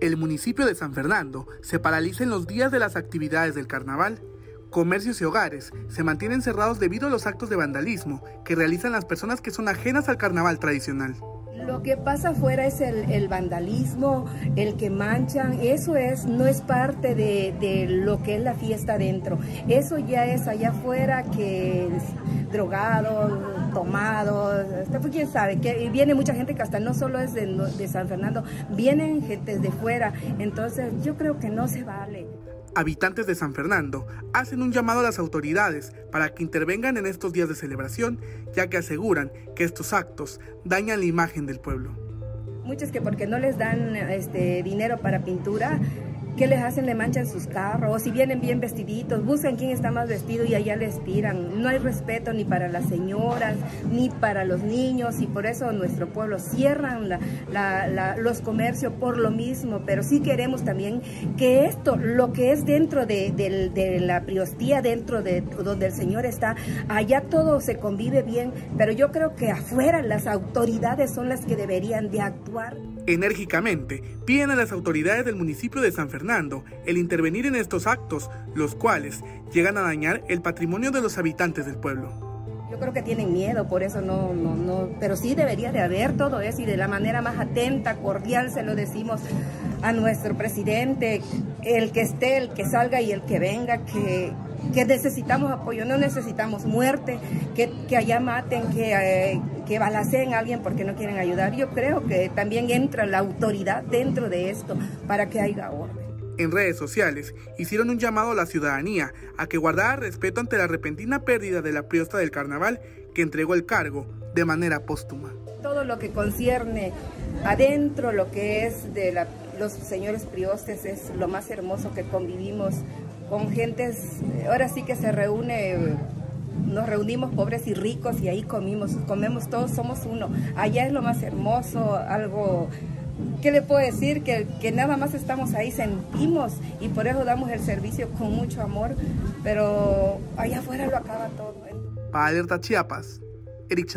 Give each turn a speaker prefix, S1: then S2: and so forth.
S1: El municipio de San Fernando se paraliza en los días de las actividades del carnaval. Comercios y hogares se mantienen cerrados debido a los actos de vandalismo que realizan las personas que son ajenas al carnaval tradicional.
S2: Lo que pasa afuera es el, vandalismo, el que manchan, eso es, no es parte de, lo que es la fiesta adentro. Eso ya es allá afuera que es drogado, pues, quién sabe, que viene mucha gente que hasta no solo es de, de San Fernando, vienen gente de fuera, entonces yo creo que no se vale
S1: habitantes de San Fernando hacen un llamado a las autoridades para que intervengan en estos días de celebración, ya que aseguran que estos actos dañan la imagen del pueblo.
S2: Muchos que porque no les dan este, dinero para pintura, ¿Qué les hacen? Le manchan sus carros, o si vienen bien vestiditos, buscan quién está más vestido y allá les tiran. No hay respeto ni para las señoras, ni para los niños, y por eso nuestro pueblo cierran los comercios por lo mismo, pero sí queremos también que esto, lo que es dentro de, la priostía, dentro de donde el Señor está, allá todo se convive bien, pero yo creo que afuera las autoridades son las que deberían de actuar.
S1: Enérgicamente piden a las autoridades del municipio de San Fernando el intervenir en estos actos, los cuales llegan a dañar el patrimonio de los habitantes del pueblo.
S2: Yo creo que tienen miedo, por eso no, no, no, pero sí debería de haber todo eso y de la manera más atenta, cordial se lo decimos a nuestro presidente, el que esté, el que salga y el que venga, que, que necesitamos apoyo, no necesitamos muerte, que, que allá maten, que, eh, que balaceen a alguien porque no quieren ayudar. Yo creo que también entra la autoridad dentro de esto para que haya orden
S1: en redes sociales hicieron un llamado a la ciudadanía a que guardara respeto ante la repentina pérdida de la priosta del carnaval que entregó el cargo de manera póstuma.
S2: Todo lo que concierne adentro, lo que es de los señores priostes, es lo más hermoso que convivimos con gentes, ahora sí que se reúne nos reunimos pobres y ricos y ahí comimos, comemos todos, somos uno. Allá es lo más hermoso, algo ¿qué le puedo decir? Que, que nada más estamos ahí, sentimos y por eso damos el servicio con mucho amor, pero allá afuera lo acaba todo.
S1: Para Alerta Chiapas, Eric.